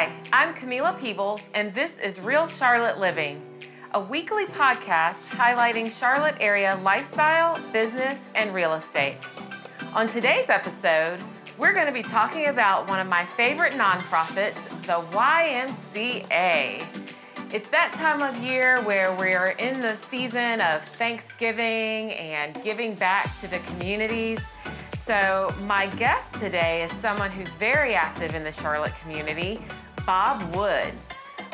Hi, I'm Camila Peebles, and this is Real Charlotte Living, a weekly podcast highlighting Charlotte area lifestyle, business, and real estate. On today's episode, we're going to be talking about one of my favorite nonprofits, the YMCA. It's that time of year where we're in the season of Thanksgiving and giving back to the communities. So, my guest today is someone who's very active in the Charlotte community, Bob Woods.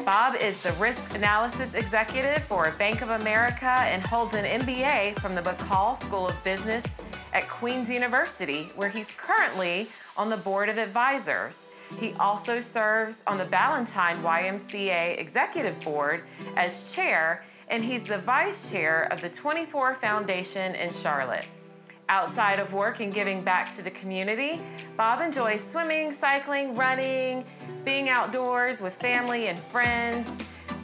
Bob is the risk analysis executive for Bank of America and holds an MBA from the McColl School of Business at Queen's University, where he's currently on the board of advisors. He also serves on the Ballantyne YMCA Executive Board as chair, and he's the vice chair of the 24 Foundation in Charlotte. Outside of work and giving back to the community, Bob enjoys swimming, cycling, running, being outdoors with family and friends.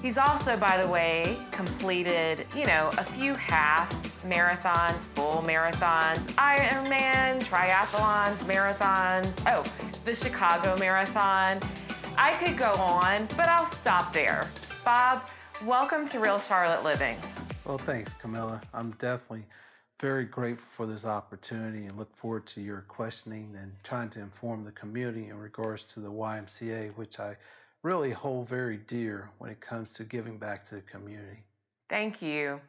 He's also, by the way, completed, you know, a few half marathons, full marathons, Ironman, triathlons, marathons. Oh, the Chicago Marathon. I could go on, but I'll stop there. Bob, welcome to Real Charlotte Living. Well, thanks, Camilla. I'm definitely very grateful for this opportunity and look forward to your questioning and trying to inform the community in regards to the YMCA, which I really hold very dear when it comes to giving back to the community. Thank you.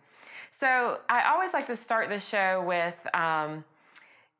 So, I always like to start the show with um,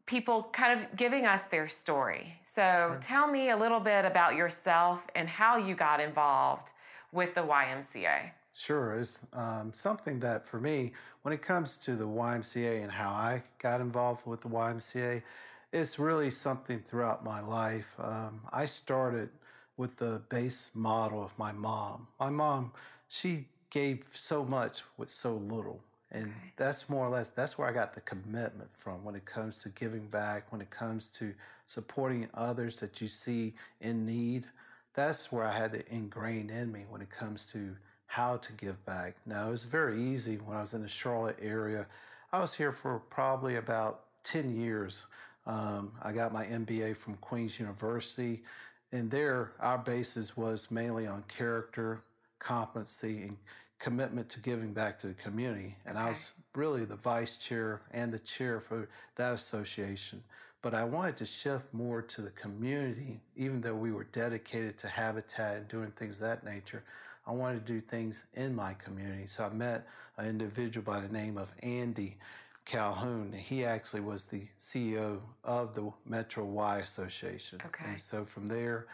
people kind of giving us their story. So, sure. tell me a little bit about yourself and how you got involved with the YMCA. Sure, it's um, something that for me, when it comes to the YMCA and how I got involved with the YMCA, it's really something throughout my life. Um, I started with the base model of my mom. My mom, she gave so much with so little. And okay. that's more or less that's where I got the commitment from when it comes to giving back, when it comes to supporting others that you see in need. That's where I had it ingrained in me when it comes to how to give back. Now, it was very easy when I was in the Charlotte area. I was here for probably about 10 years. Um, I got my MBA from Queen's University, and there our basis was mainly on character, competency, and commitment to giving back to the community. And okay. I was really the vice chair and the chair for that association. But I wanted to shift more to the community, even though we were dedicated to habitat and doing things of that nature. I wanted to do things in my community. So I met an individual by the name of Andy Calhoun. He actually was the CEO of the Metro Y Association. Okay. And so from there,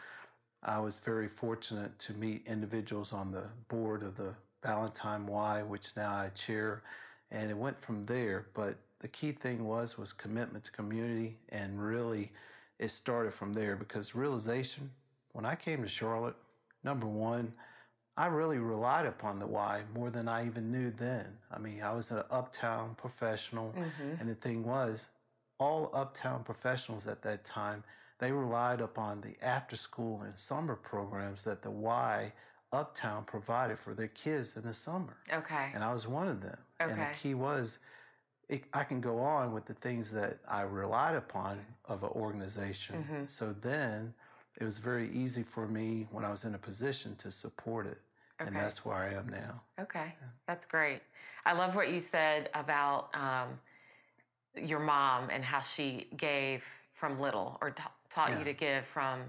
I was very fortunate to meet individuals on the board of the Ballantyne Y, which now I chair, and it went from there. But the key thing was was commitment to community, and really, it started from there because realization. When I came to Charlotte, number one, I really relied upon the Y more than I even knew then. I mean, I was an uptown professional, mm-hmm. and the thing was, all uptown professionals at that time, they relied upon the after school and summer programs that the Y uptown provided for their kids in the summer. Okay. And I was one of them. Okay. And the key was, it, I can go on with the things that I relied upon of an organization. Mm-hmm. So then it was very easy for me when I was in a position to support it. Okay. And that's where I am now. Okay, yeah. that's great. I love what you said about um, your mom and how she gave from little or t- taught yeah. you to give from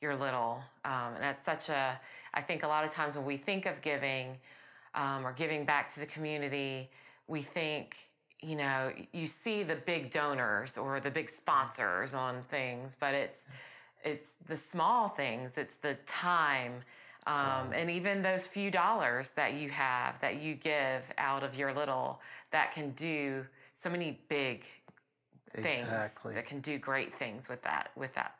your little. Um, and that's such a, I think a lot of times when we think of giving um, or giving back to the community, we think, you know, you see the big donors or the big sponsors on things, but it's, it's the small things, it's the time um, and even those few dollars that you have that you give out of your little that can do so many big things exactly. that can do great things with that with that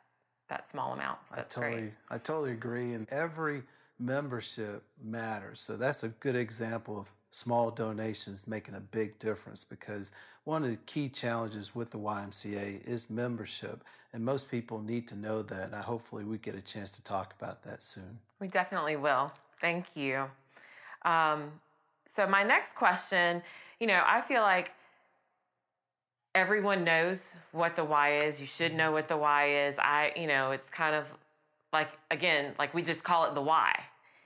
that small amount. So I totally great. I totally agree. And every membership matters. So that's a good example of small donations making a big difference because one of the key challenges with the YMCA is membership. And most people need to know that. And hopefully we get a chance to talk about that soon. We definitely will. Thank you. Um, so, my next question you know, I feel like everyone knows what the Y is. You should know what the Y is. I, you know, it's kind of like again, like we just call it the why.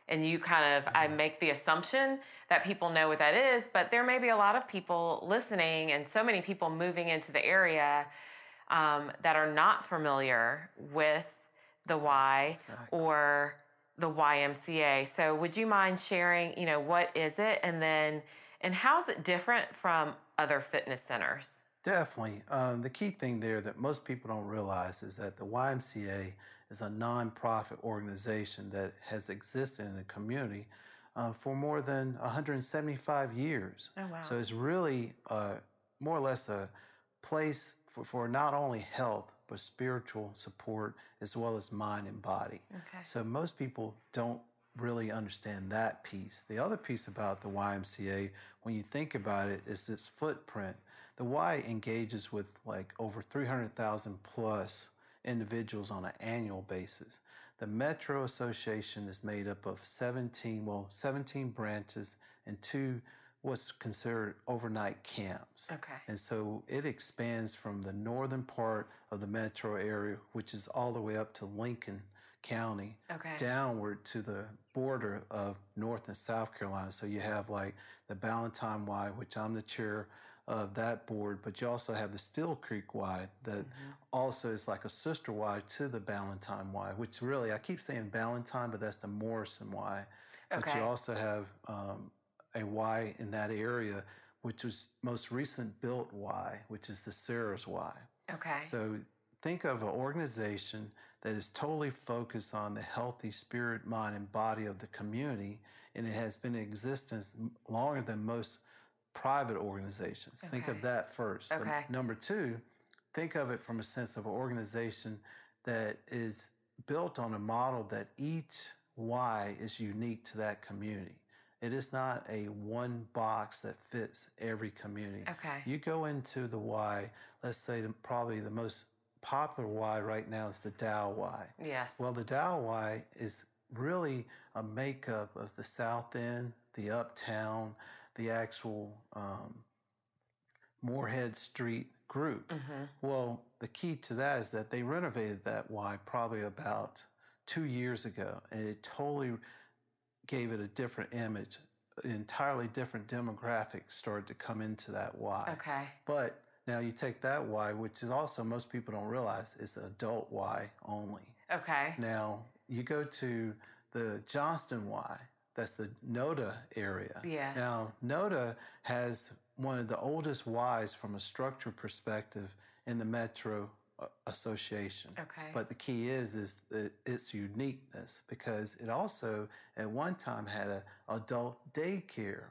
And you kind of, I make the assumption that people know what that is, but there may be a lot of people listening and so many people moving into the area um, that are not familiar with the Y Exactly. or the YMCA. So would you mind sharing, you know, what is it and then and how's it different from other fitness centers? Definitely. Um, the key thing there that most people don't realize is that the YMCA is a nonprofit organization that has existed in the community uh, for more than 175 years. Oh wow. So it's really uh, more or less a place for, for not only health, but spiritual support as well as mind and body. okay. So most people don't really understand that piece. The other piece about the YMCA, when you think about it, is its footprint. The Y engages with like over 300,000 plus individuals on an annual basis. The Metro Association is made up of 17, well, 17 branches and two what's considered overnight camps. Okay. And so it expands from the northern part of the metro area, which is all the way up to Lincoln County, Okay. downward to the border of North and South Carolina. So you have like the Ballantyne Y, which I'm the chair of that board, but you also have the Steele Creek Y that Mhm. also is like a sister Y to the Ballantyne Y, which really, I keep saying Ballantyne, but that's the Morrison Y. But you also have um, a Y in that area, which was most recent built Y, which is the Sarah's Y. Okay. So think of an organization that is totally focused on the healthy spirit, mind, and body of the community, and it has been in existence longer than most private organizations. Think of that first. But Okay. number two, think of it from a sense of an organization that is built on a model that each Y is unique to that community. It is not a one box that fits every community. okay. You go into the Y, let's say the, probably the most popular Y right now is the Dowd Y. yes. Well, the Dowd Y is really a makeup of the South End, the Uptown, the actual um, Morehead Street group. hmm Well, the key to that is that they renovated that Y probably about two years ago, and it totally gave it a different image. An entirely different demographic started to come into that Y. Okay. But now you take that Y, which is also most people don't realize is an adult Y only. Okay. Now you go to the Johnston Y, that's the NODA area. Yes. Now NODA has one of the oldest Ys from a structure perspective in the Metro uh, Association. Okay. But the key is is its uniqueness because it also at one time had an adult daycare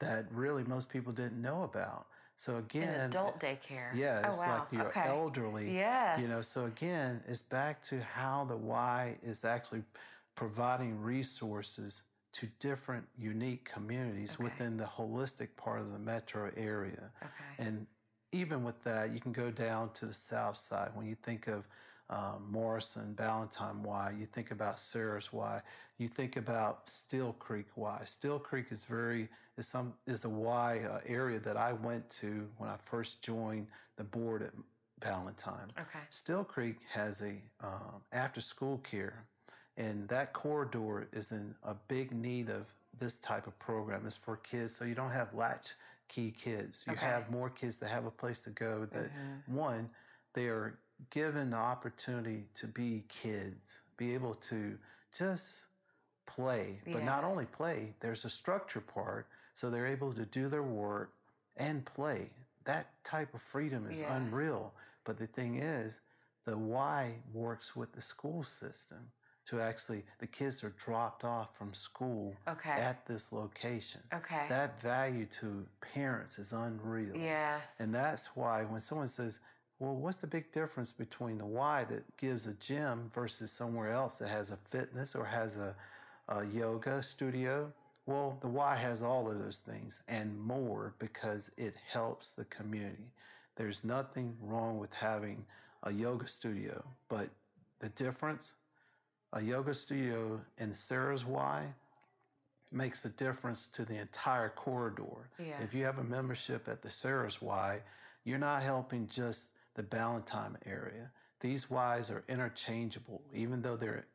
that really most people didn't know about. So An again, adult daycare. yeah, Oh, it's wow. like your okay. elderly. Yes. You know, so again, it's back to how the Y is actually providing resources to different unique communities Okay. within the holistic part of the metro area. Okay. And even with that, you can go down to the south side. When you think of um, Morrison, Ballantyne Y, you think about Sarah's Y, you think about Steele Creek Y. Steele Creek is very is some is a Y uh, area that I went to when I first joined the board at Ballantyne. Okay. Steele Creek has a um, after school care, and that corridor is in a big need of this type of program. It's for kids, so you don't have latch key kids. You Okay. have more kids that have a place to go. That Mhm. one, they are given the opportunity to be kids, be able to just play, but not only play. There's a structure part, so they're able to do their work and play. That type of freedom is Yes. unreal. But the thing is, the why works with the school system to actually, the kids are dropped off from school Okay. at this location. okay. That value to parents is unreal. yes. And that's why when someone says, well, what's the big difference between the Y that gives a gym versus somewhere else that has a fitness or has a, a yoga studio? Well, the Y has all of those things and more because it helps the community. There's nothing wrong with having a yoga studio, but the difference, a yoga studio in Sarah's Y makes a difference to the entire corridor. Yeah. If you have a membership at the Sarah's Y, you're not helping just the Ballantyne area. these Ys are interchangeable, even though they're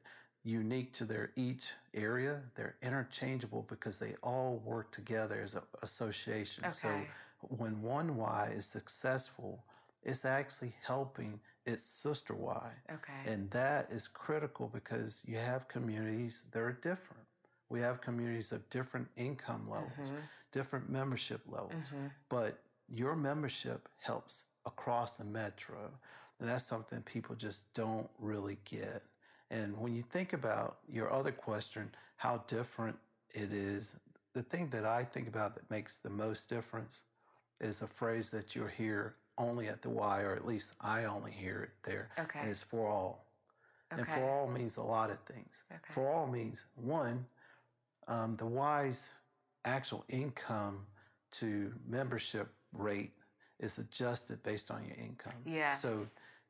unique to their each area. They're interchangeable because they all work together as an association. Okay. So when one Y is successful, it's actually helping its sister why. Okay. And that is critical because you have communities that are different. We have communities of different income levels, Mhm. different membership levels, Mhm. but your membership helps across the metro. And that's something people just don't really get. And when you think about your other question, how different it is, the thing that I think about that makes the most difference is a phrase that you'll hear only at the Y, or at least I only hear it there. Okay. And it's for all. Okay. And for all means a lot of things. Okay. For all means, one, um, the Y's actual income to membership rate is adjusted based on your income. Yeah. So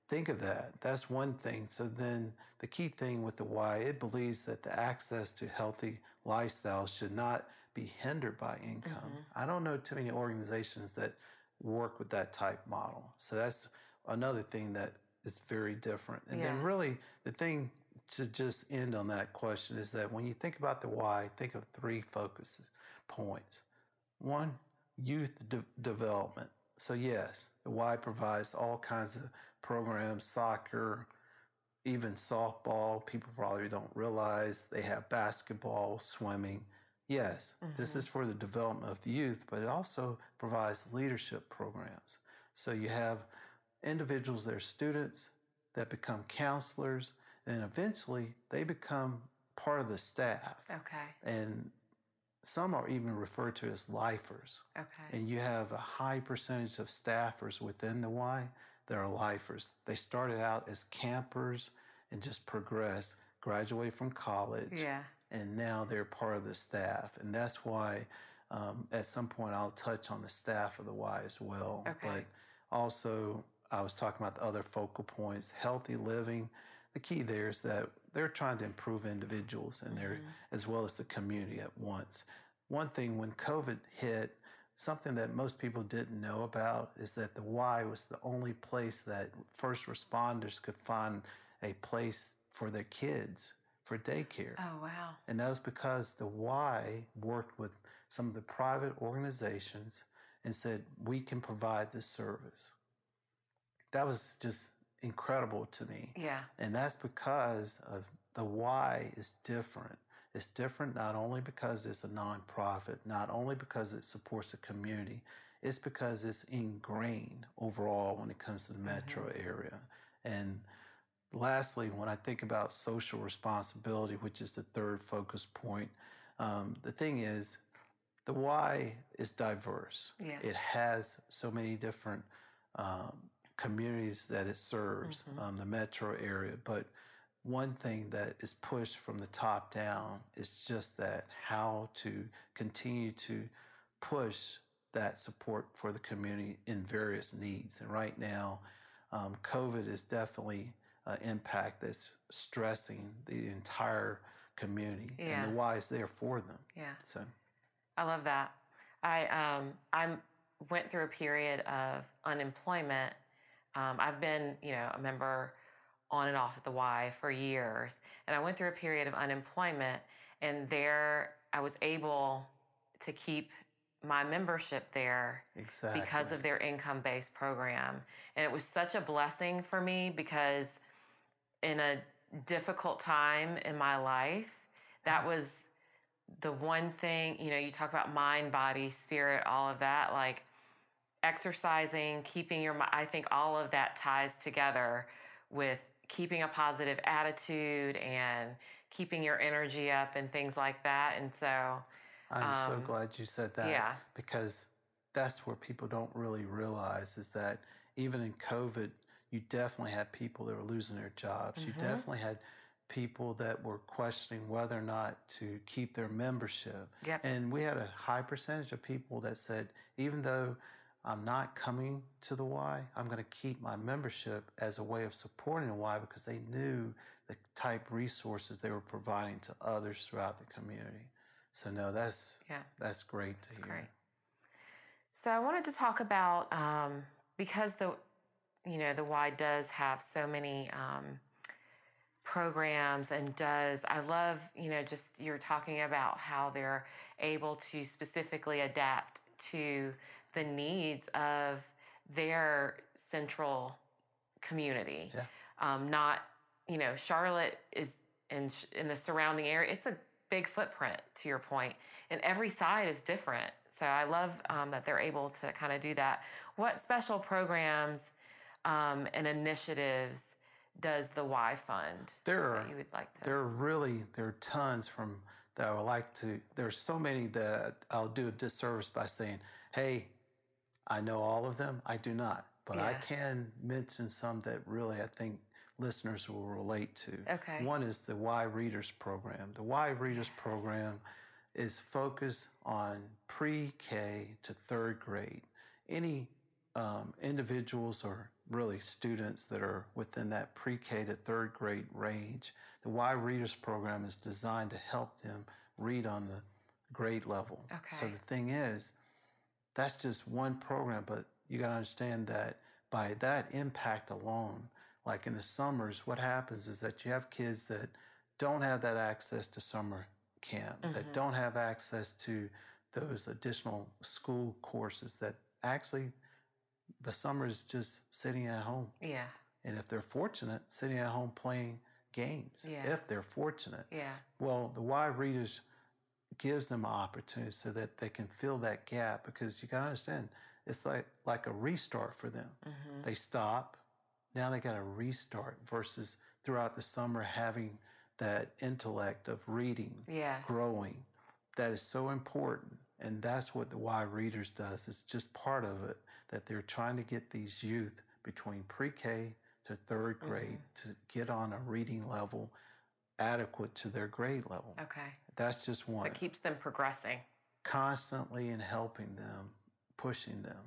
think of that. That's one thing. So then the key thing with the Y, it believes that the access to healthy lifestyles should not be hindered by income. Mhm. I don't know too many organizations that work with that type model. So that's another thing that is very different. And then really the thing to just end on that question is that when you think about the why, think of three focuses points. One, youth de- development. So yes, the Y provides all kinds of programs, soccer, even softball. People probably don't realize they have basketball, swimming. Yes, this Mhm. is for the development of youth, but it also provides leadership programs. So you have individuals that are students that become counselors, and eventually they become part of the staff. Okay. And some are even referred to as lifers. Okay. And you have a high percentage of staffers within the Y that are lifers. They started out as campers and just progress, graduate from college, Yeah. And now they're part of the staff. And that's why um, at some point I'll touch on the staff of the Y as well. Okay. But also, I was talking about the other focal points healthy living. The key there is that they're trying to improve individuals and they're Mhm. as well as the community at once. One thing when COVID hit, something that most people didn't know about is that the Y was the only place that first responders could find a place for their kids for daycare. Oh wow. And that was because the Y worked with some of the private organizations and said, we can provide this service. That was just incredible to me. Yeah. And that's because of the why is different. It's different not only because it's a nonprofit, not only because it supports the community, it's because it's ingrained overall when it comes to the metro mm-hmm. area. And lastly, when I think about social responsibility, which is the third focus point, um, the thing is, the why is diverse. Yeah. It has so many different um, communities that it serves, Mhm. um, the metro area. But one thing that is pushed from the top down is just that how to continue to push that support for the community in various needs. And right now, um, COVID is definitely an impact that's stressing the entire community, Yeah. and the why is there for them. Yeah. So, I love that. I um I went through a period of unemployment. Um, I've been you know a member on and off at the Y for years, and I went through a period of unemployment, and there I was able to keep my membership there exactly. because of their income based program. And it was such a blessing for me because in a difficult time in my life, that was the one thing, you know, you talk about mind, body, spirit, all of that, like exercising, keeping your, mi- I think all of that ties together with keeping a positive attitude and keeping your energy up and things like that. And so, I'm so um, glad you said that yeah. because that's where people don't really realize is that even in COVID, you definitely had people that were losing their jobs. You Mhm. definitely had people that were questioning whether or not to keep their membership. Yep. And we had a high percentage of people that said, even though I'm not coming to the Y, I'm going to keep my membership as a way of supporting the Y because they knew the type resources they were providing to others throughout the community. So no, that's yeah. that's great to That's hear. great. So I wanted to talk about um, because the you know, the Y does have so many um, programs and does, I love, you know, just you're talking about how they're able to specifically adapt to the needs of their central community. Yeah. Um, not, you know, Charlotte is in, in the surrounding area. It's a big footprint, to your point, and every side is different. So I love um, that they're able to kind of do that. What special programs um, and initiatives does the Y Fund? There are you would like to. there are really there are tons from that I would like to. There's so many that I'll do a disservice by saying, "Hey, I know all of them." I do not, but I can mention some that really I think listeners will relate to. Okay. One is the Y Readers Program. The Y Readers Program is focused on pre-K to third grade. Any um, individuals or really students that are within that pre-K to third grade range, the Y Readers Program is designed to help them read on the grade level. Okay. So the thing is, that's just one program, but you got to understand that by that impact alone, like in the summers, what happens is that you have kids that don't have that access to summer camp, that mm-hmm. don't have access to those additional school courses that actually the summer is just sitting at home. yeah, And if they're fortunate, sitting at home playing games, Yeah. if they're fortunate. yeah, Well, the Y Readers gives them an opportunity so that they can fill that gap because you gotta understand it's like like a restart for them. Mm-hmm. They stop, now they gotta restart versus throughout the summer having that intellect of reading, yeah, growing. That is so important. And that's what the Y Readers does. It's just part of it that they're trying to get these youth between pre-K to third grade mm-hmm. to get on a reading level adequate to their grade level. Okay. That's just So one. it keeps them progressing. Constantly and helping them, pushing them,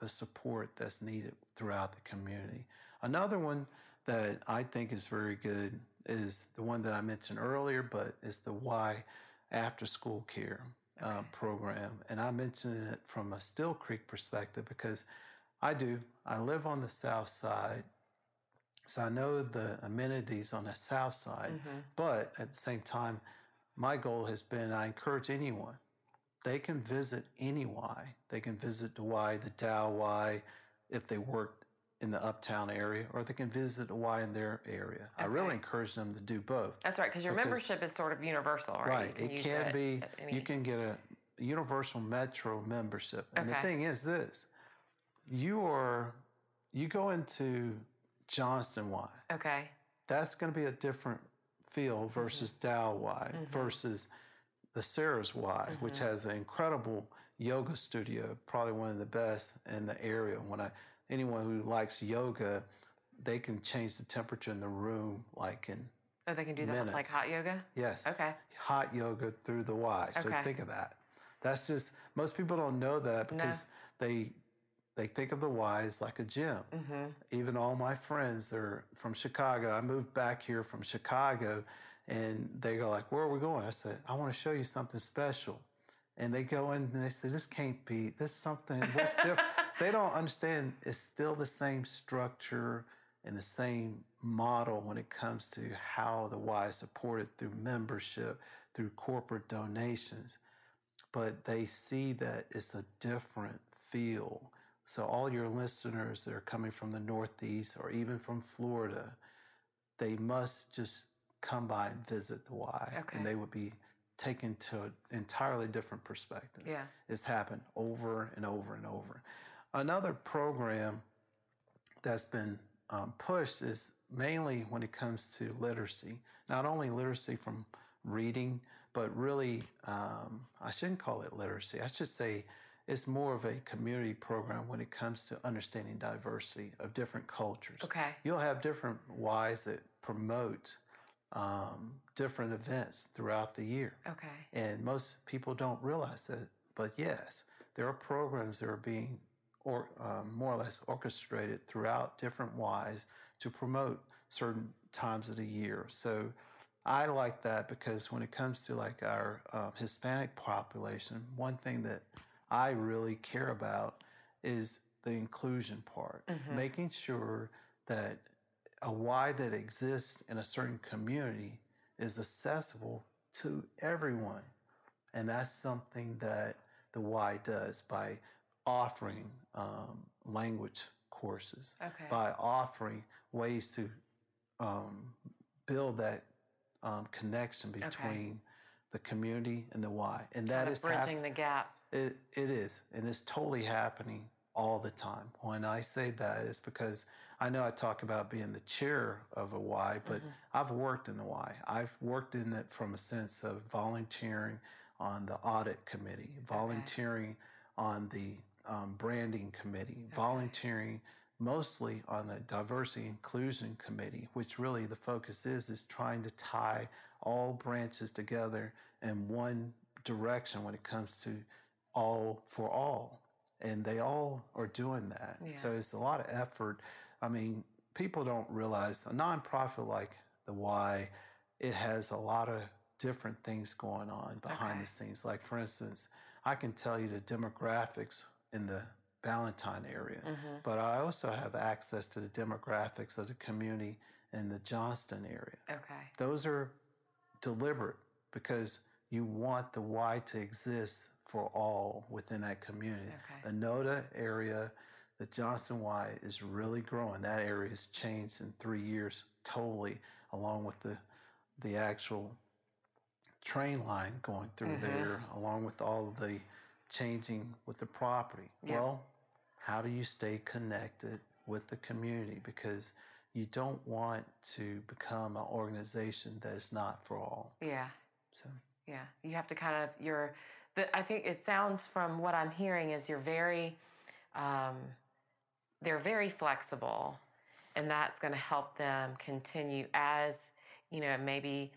the support that's needed throughout the community. Another one that I think is very good is the one that I mentioned earlier, but it's the Y After School Care uh, program. And I mention it from a Steele Creek perspective because I do. I live on the south side, so I know the amenities on the south side. Mhm. But at the same time, my goal has been I encourage anyone. They can visit any Y. They can visit the Y, the Dowd Y, if they work in the uptown area, or they can visit the Y in their area. I really encourage them to do both. That's right, because your membership is sort of universal, right? Right. Can It can be, at any- you can get a universal metro membership. And the thing is this you are, you go into Johnston Y, Okay. that's going to be a different feel mm-hmm. versus Dowd Y mm-hmm. versus the Sarah's Y, which mm-hmm. has an incredible yoga studio, probably one of the best in the area. When I anyone who likes yoga, they can change the temperature in the room like in Oh, they can do that like hot yoga? yes, Okay. hot yoga through the Y. So Okay. think of that. That's just most people don't know that because they they think of the Y as like a gym. Mm-hmm. Even all my friends are from Chicago. I moved back here from Chicago, and they go like, "Where are we going?" I said, "I want to show you something special." And they go in and they say, "This can't be. This is something. What's different?" They don't understand. It's still the same structure and the same model when it comes to how the Y is supported through membership, through corporate donations but they see that it's a different feel. So, all your listeners that are coming from the Northeast or even from Florida, they must just come by and visit the Y, Okay. and they would be taken to an entirely different perspective. Yeah. It's happened over and over and over. Another program that's been um, pushed is mainly when it comes to literacy, not only literacy from reading, but really, um, I shouldn't call it literacy. I should say it's more of a community program when it comes to understanding diversity of different cultures. Okay. You'll have different Ys that promote um, different events throughout the year. Okay. And most people don't realize that. But yes, there are programs that are being or um, more or less orchestrated throughout different Ys to promote certain times of the year. So I like that because when it comes to like our um, Hispanic population, one thing that I really care about is the inclusion part, making sure that a why that exists in a certain community is accessible to everyone. And that's something that the Y does by offering um, language courses, Okay. by offering ways to um, build that um, connection between the community and the Y. And that Kind of is hap- bridging the gap. it, it is, and it's totally happening all the time. When I say that, it's because I know I talk about being the chair of a Y, but I've worked in the Y. I've worked in it from a sense of volunteering on the audit committee, volunteering on the um, branding committee, volunteering mostly on the diversity inclusion committee, which really the focus is is trying to tie all branches together in one direction when it comes to all for all. And they all are doing that. Yeah. So it's a lot of effort. I mean, people don't realize a nonprofit like the Y, it has a lot of different things going on behind Okay. the scenes. Like, for instance, I can tell you the demographics in the Ballantyne area, Mhm. but I also have access to the demographics of the community in the Johnston area Okay. those are deliberate because you want the Y to exist for all within that community. Okay. The NODA area, the Johnston Y is really growing. That area has changed in three years totally, along with the the actual train line going through Mhm. there, along with all the changing with the property. Yeah. Well, how do you stay connected with the community? Because you don't want to become an organization that is not for all. Yeah. So Yeah, you have to kind of you're. But I think it sounds from what I'm hearing is you're very, um, they're very flexible, and that's going to help them continue as you know maybe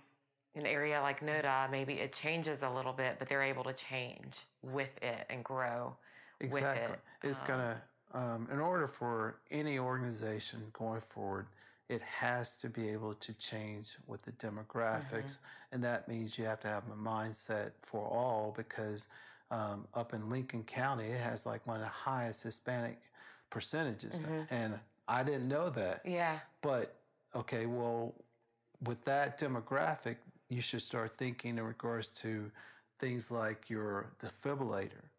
an area like NODA maybe it changes a little bit, but they're able to change with it and grow. with exactly, it. it's Um, gonna. Um, in order for any organization going forward, it has to be able to change with the demographics, Mm-hmm. and that means you have to have a mindset for all. Because um, up in Lincoln County, it has like one of the highest Hispanic percentages, Mm-hmm. and I didn't know that. Yeah. But okay, well, with that demographic, you should start thinking in regards to things like your defibrillator.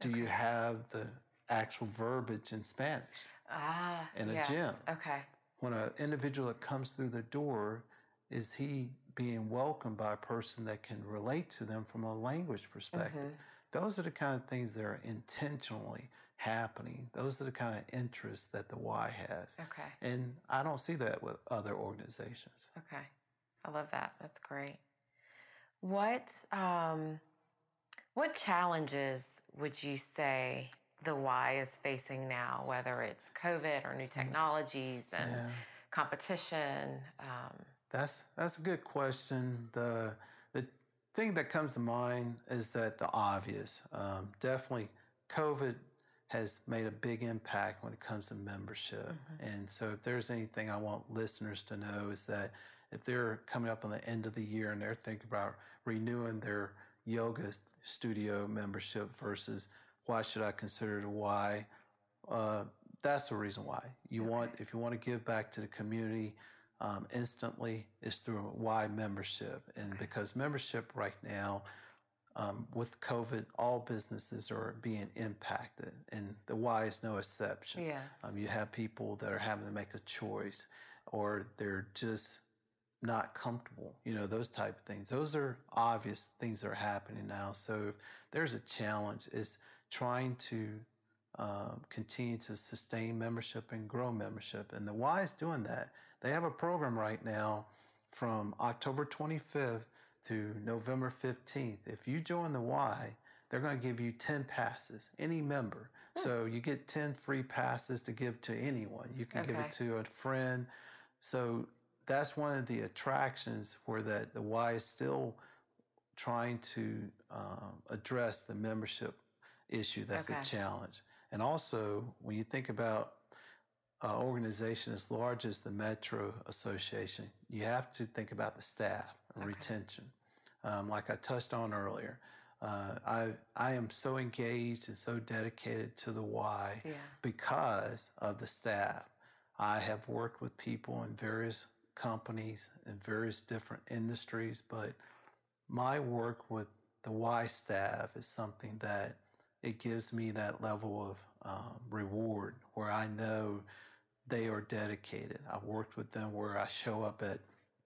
Do you have the actual verbiage in Spanish? Ah. In a yes. gym. Okay. When an individual that comes through the door, is he being welcomed by a person that can relate to them from a language perspective? Mhm. Those are the kind of things that are intentionally happening. Those are the kind of interests that the Y has. Okay. And I don't see that with other organizations. Okay. I love that. That's great. What um what challenges would you say the Y is facing now, whether it's COVID or new technologies and Yeah, competition? Um, that's that's a good question. The the thing that comes to mind is that the obvious. Um, definitely, COVID has made a big impact when it comes to membership. And so, if there's anything I want listeners to know is that if they're coming up on the end of the year and they're thinking about renewing their yoga studio membership versus why should I consider it a why, uh, that's the reason why. You want, if you want to give back to the community um, instantly, is through why membership. And because membership right now, um, with COVID, all businesses are being impacted, and the why is no exception. yeah. Um, you have people that are having to make a choice, or they're just not comfortable. You know, those type of things. Those are obvious things that are happening now. So if there's a challenge, is trying to um, continue to sustain membership and grow membership. And the Y is doing that. They have a program right now from October 25th to November 15th. If you join the Y, they're going to give you 10 passes, any member. So you get 10 free passes to give to anyone. You can give it to a friend. So that's one of the attractions where that the Y is still trying to um, address the membership issue that's Okay. a challenge. And also, when you think about an organization as large as the Metro Association, you have to think about the staff and Okay. retention. Um, like I touched on earlier, uh, I I am so engaged and so dedicated to the why Yeah. because of the staff. I have worked with people in various companies in various different industries, but my work with the Y staff is something that it gives me that level of um, reward where I know they are dedicated. I've worked with them where I show up at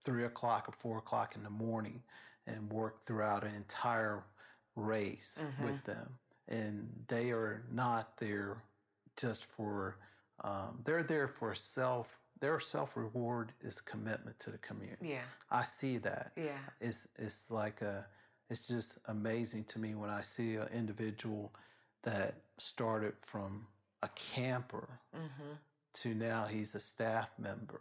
three o'clock or four o'clock in the morning and work throughout an entire race with them. And they are not there just for, um, they're there for self, their self reward is commitment to the community. Yeah. I see that. Yeah. It's it's like a it's just amazing to me when I see an individual that started from a camper Mm-hmm. to now he's a staff member.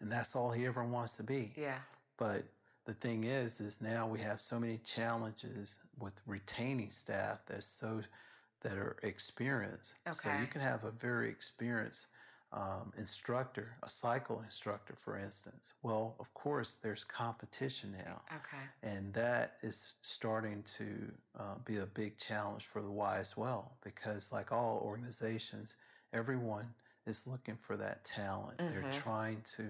And that's all he ever wants to be. Yeah. But the thing is, is now we have so many challenges with retaining staff that's so that are experienced. Okay. So you can have a very experienced um, instructor, a cycle instructor, for instance. Well, of course, there's competition now, Okay. and that is starting to uh, be a big challenge for the Y as well, because like all organizations, everyone is looking for that talent. They're Mhm. trying to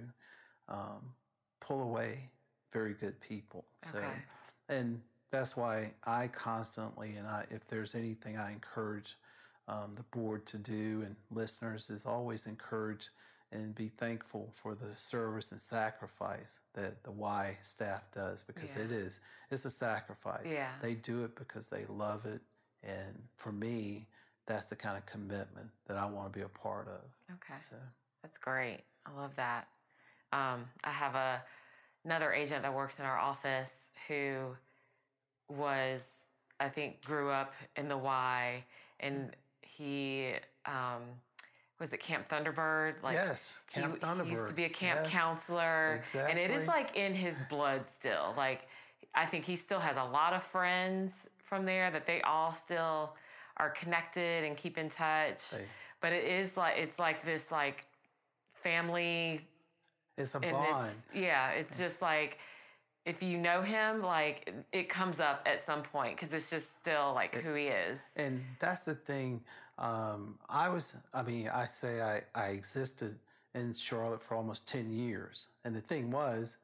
um, pull away very good people. So, Okay. and that's why I constantly, and I, if there's anything I encourage um, the board to do and listeners, is always encourage and be thankful for the service and sacrifice that the Y staff does because Yeah. it is it's a sacrifice. Yeah. They do it because they love it, and for me, that's the kind of commitment that I want to be a part of. Okay. So. That's great. I love that. Um, I have a another agent that works in our office who was, I think, grew up in the Y, and he um, was at Camp Thunderbird. Like yes, Camp he, Thunderbird. he used to be a camp Yes, counselor, and it is like in his blood still. Like I think he still has a lot of friends from there that they all still are connected and keep in touch. They- But it is like it's like this like family It's a bond. it's yeah, it's just like if you know him, like it- comes up at some point because it's just still like who he is. And that's the thing. Um, I was, I mean, I say I, I existed in Charlotte for almost 10 years. And the thing was,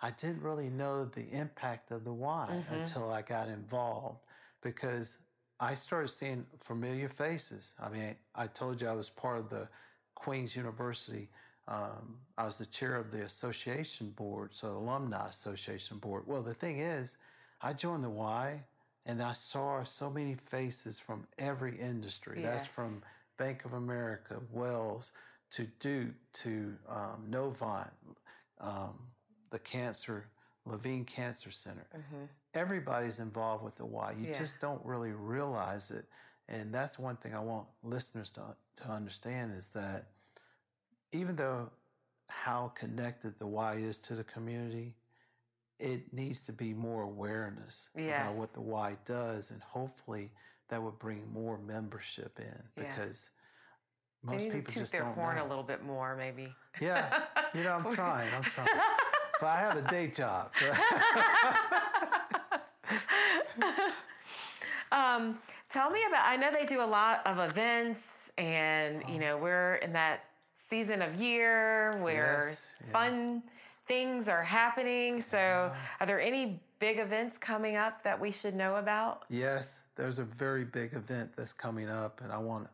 I didn't really know the impact of the Y until I got involved because I started seeing familiar faces. I mean, I told you I was part of the Queen's University. Um, I was the chair of the association board, so alumni association board. Well, the thing is, I joined the Y and I saw so many faces from every industry. That's from Bank of America, Wells, to Duke, to um, Novant, um, the cancer, Levine Cancer Center. Everybody's involved with the Y. You Yeah. just don't really realize it. And that's one thing I want listeners to, to understand is that even though how connected the Y is to the community, it needs to be more awareness Yes. about what the Y does, and hopefully that would bring more membership in Yeah. because most to people toot just their don't horn know. a little bit more, maybe. Yeah, you know, I'm trying, I'm trying, but I have a day job. Um, tell me about. I know they do a lot of events, and you know we're in that season of year where Yes, fun things are happening. So, are there any big events coming up that we should know about? Yes, there's a very big event that's coming up, and I want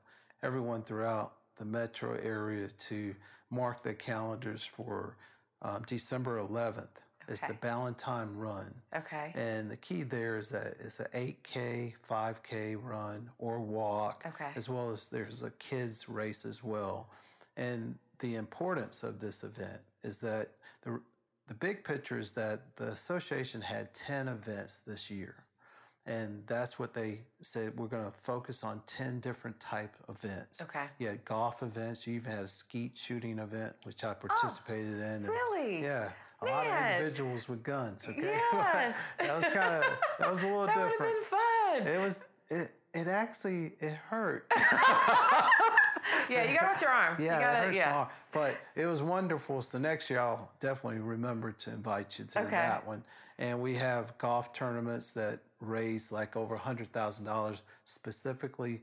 everyone throughout the metro area to mark their calendars for um, December 11th. It's the Okay. Valentine Run. Okay. And the key there is that it's an 8K, 5K run or walk, Okay. as well as there's a kids race as well. And the importance of this event is that the the big picture is that the association had 10 events this year. And that's what they said we're going to focus on 10 different type events. Okay. You had golf events, you even had a skeet shooting event which I oh, participated in. and- Oh, Really? yeah. A lot of individuals with guns. Okay, Yes. that was kind of that was a little That would have different. been fun. It was it it actually it hurt. yeah, you gotta watch your arm. Yeah, you gotta, hurts yeah. arm. But it was wonderful. So next year, I'll definitely remember to invite you to Okay. that one. And we have golf tournaments that raise like over $100,000 specifically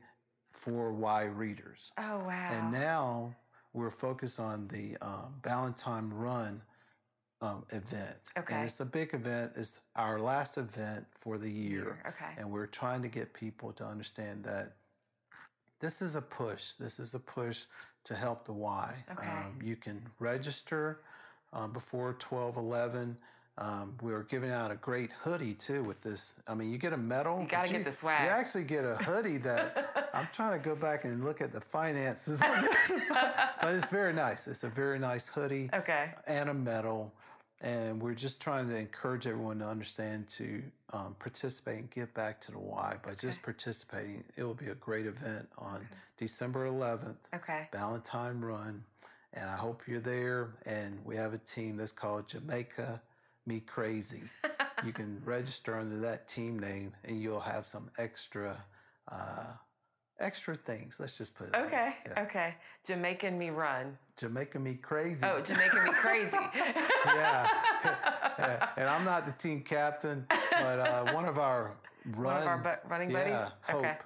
for Y readers. Oh wow. And now we're focused on the um, Valentine Run um, event. Okay. And it's a big event. It's our last event for the. Year, okay. And we're trying to get people to understand that this is a push. This is a push to help the Y. Okay. Um, you can register um, before 12 11. Um, we're giving out a great hoodie too with this. I mean, you get a medal. You gotta get the swag. You actually get a hoodie that I'm trying to go back and look at the finances on this, but it's very nice. It's a very nice hoodie okay. and a medal. And we're just trying to encourage everyone to understand to um, participate and get back to the why by just participating. It will be a great event on December 11th, Okay. Valentine Run. And I hope you're there. And we have a team that's called Jamaica Me Crazy. you can register under that team name and you'll have some extra. Uh, Extra things. Let's just put it. Okay. Yeah. Okay. Jamaican me run. Jamaica me crazy. Oh, Jamaican me crazy. yeah. And I'm not the team captain, but uh, one of our run, One of our bu- running yeah, buddies? Hope. Okay.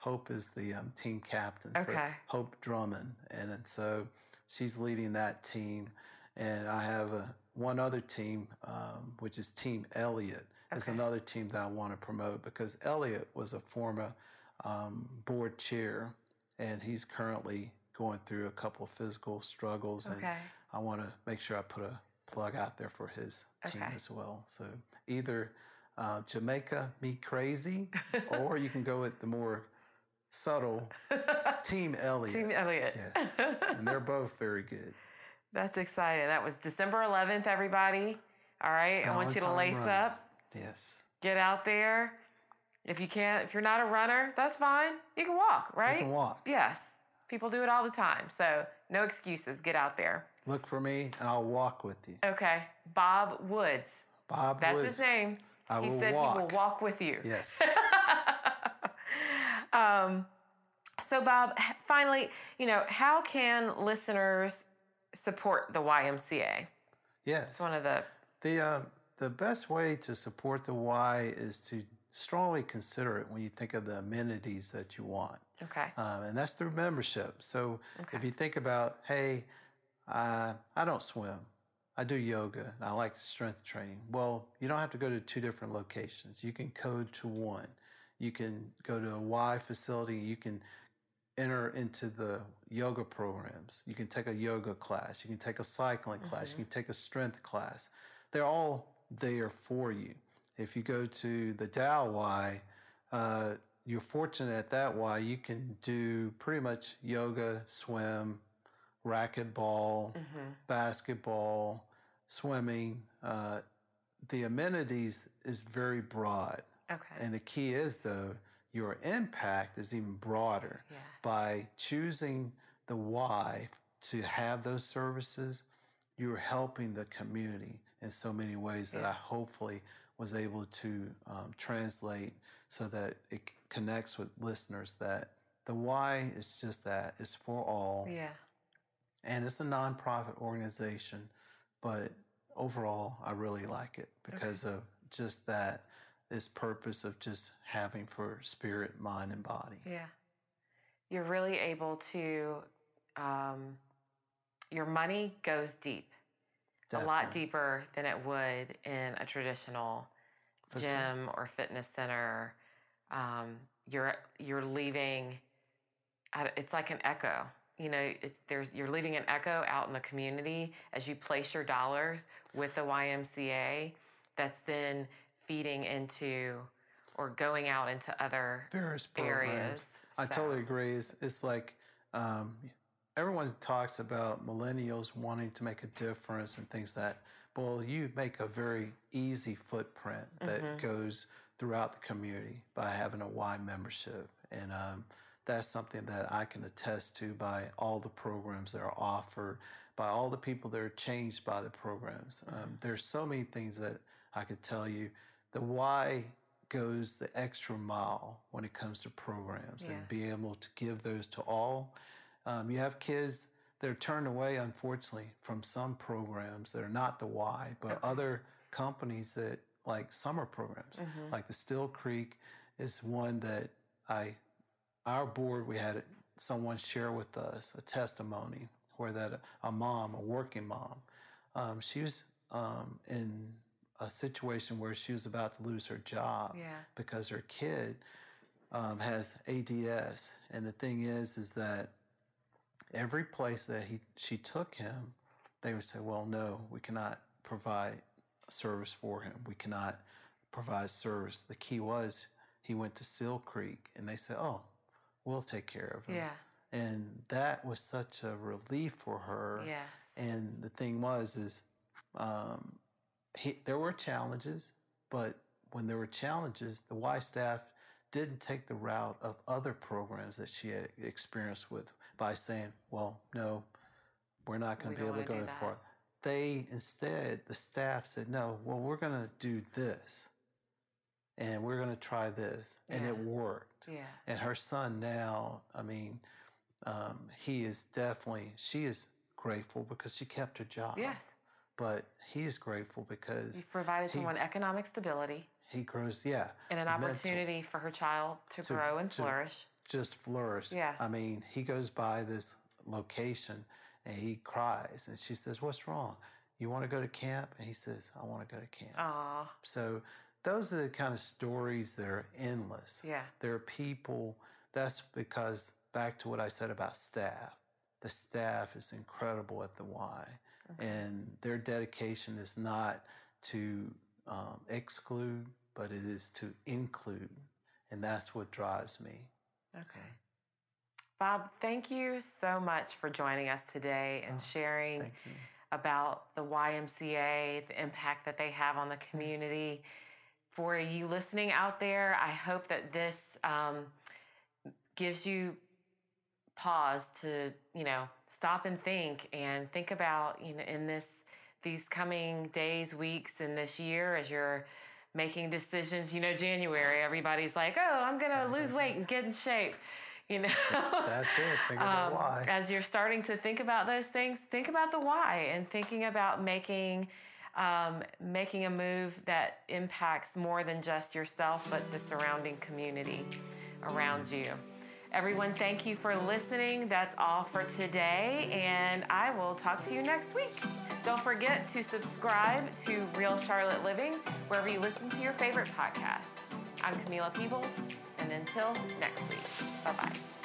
Hope is the um, team captain Okay. for Hope Drummond, and, then so she's leading that team. And I have a, one other team, um, which is Team Elliott. Okay. another team that I want to promote because Elliott was a former um, board chair, and he's currently going through a couple of physical struggles. And Okay. I want to make sure I put a plug out there for his team Okay. as well. So either uh, Jamaica Me Crazy, or you can go with the more subtle Team Elliott. Team Elliott. Yes. and they're both very good. That's exciting. That was December 11th, everybody. All right. I want you to lace run. up, Yes. get out there. If you can't, if you're not a runner, that's fine. You can walk, right? You can walk. Yes. People do it all the time. So no excuses. Get out there. Look for me, and I'll walk with you. Okay. Bob Woods. Bob That's Woods. his name. I he said he will walk. walk with you. Yes. um, so, Bob, finally, you know, how can listeners support the YMCA? Yes. It's one of the The uh, the best way to support the Y is to strongly consider it when you think of the amenities that you want, okay. um, and that's through membership. So Okay. if you think about, hey, uh, I don't swim, I do yoga, and I like strength training. Well, you don't have to go to two different locations. You can code to one. You can go to a Y facility. You can enter into the yoga programs. You can take a yoga class. You can take a cycling class. You can take a strength class. They're all there for you. If you go to the Dowd Y, uh, you're fortunate at that Y, you can do pretty much yoga, swim, racquetball, Mhm. basketball, swimming. Uh, the amenities is very broad. Okay. And the key is, though, your impact is even broader Yes. by choosing the Y to have those services. You're helping the community in so many ways that I hopefully was able to um, translate so that it connects with listeners that the why is just that it's for all Yeah. and it's a nonprofit organization but overall i really like it because of just that this purpose of just having for spirit mind and body Yeah. You're really able to, um, your money goes deep, a lot deeper than it would in a traditional Facility. gym or fitness center. Um, you're you're leaving. It's like an echo. You know, it's there's you're leaving an echo out in the community as you place your dollars with the YMCA. That's then feeding into or going out into other various programs areas. i So- totally agree it's, it's like um, everyone talks about millennials wanting to make a difference and things that well you make a very easy footprint that Mhm. goes throughout the community by having a y membership. And um, that's something that i can attest to by all the programs that are offered by all the people that are changed by the programs. Um, there's so many things that i could tell you. The Y goes the extra mile when it comes to programs Yeah. and be able to give those to all Um, you have kids that are turned away, unfortunately, from some programs that are not the Y, but Okay. other companies that like summer programs, Mhm. like the Steele Creek is one that I, our board, we had someone share with us a testimony where that a mom, a working mom, um, she was um, in a situation where she was about to lose her job Yeah. because her kid um, has ADS, and the thing is, is that every place that he she took him, they would say, "Well, no, we cannot provide service for him. We cannot provide service." The key was he went to Steele Creek, and they said, "Oh, we'll take care of him." Yeah. And that was such a relief for her. Yes. And the thing was, is um, he, there were challenges, but when there were challenges, the Y staff didn't take the route of other programs that she had experienced with by saying, "Well, no, we're not going to be able to go that far." They instead, the staff said, "No, well, we're going to do this, and we're going to try this," and it worked. Yeah. And her son now, I mean, um, he is definitely, she is grateful because she kept her job. Yes. But he's grateful because You've provided he- someone economic stability he grows, yeah, and an mental- opportunity for her child to, To- grow and to- flourish. Just flourish. Yeah. I mean, he goes by this location and he cries and she says, What's wrong? You want to go to camp? And he says, I want to go to camp. Aw. So those are the kind of stories that are endless. Yeah. There are people, that's because back to what I said about staff. The staff is incredible at the Y, and their dedication is not to um, exclude, but it is to include. And that's what drives me. Okay. Bob, thank you so much for joining us today and Oh, sharing about the YMCA, the impact that they have on the community. For you listening out there, I hope that this um, gives you pause to, you know, stop and think and think about, you know, in this these coming days, weeks, and this year as you're making decisions. You know, January, everybody's like, "Oh, I'm gonna lose weight and get in shape." You know, That's it. Think about um, why. As you're starting to think about those things, think about the why and thinking about making um, making a move that impacts more than just yourself, but the surrounding community around you. Everyone, thank you for listening. That's all for today, and I will talk to you next week. Don't forget to subscribe to Real Charlotte Living wherever you listen to your favorite podcast. I'm Camila Peebles, and until next week, bye bye.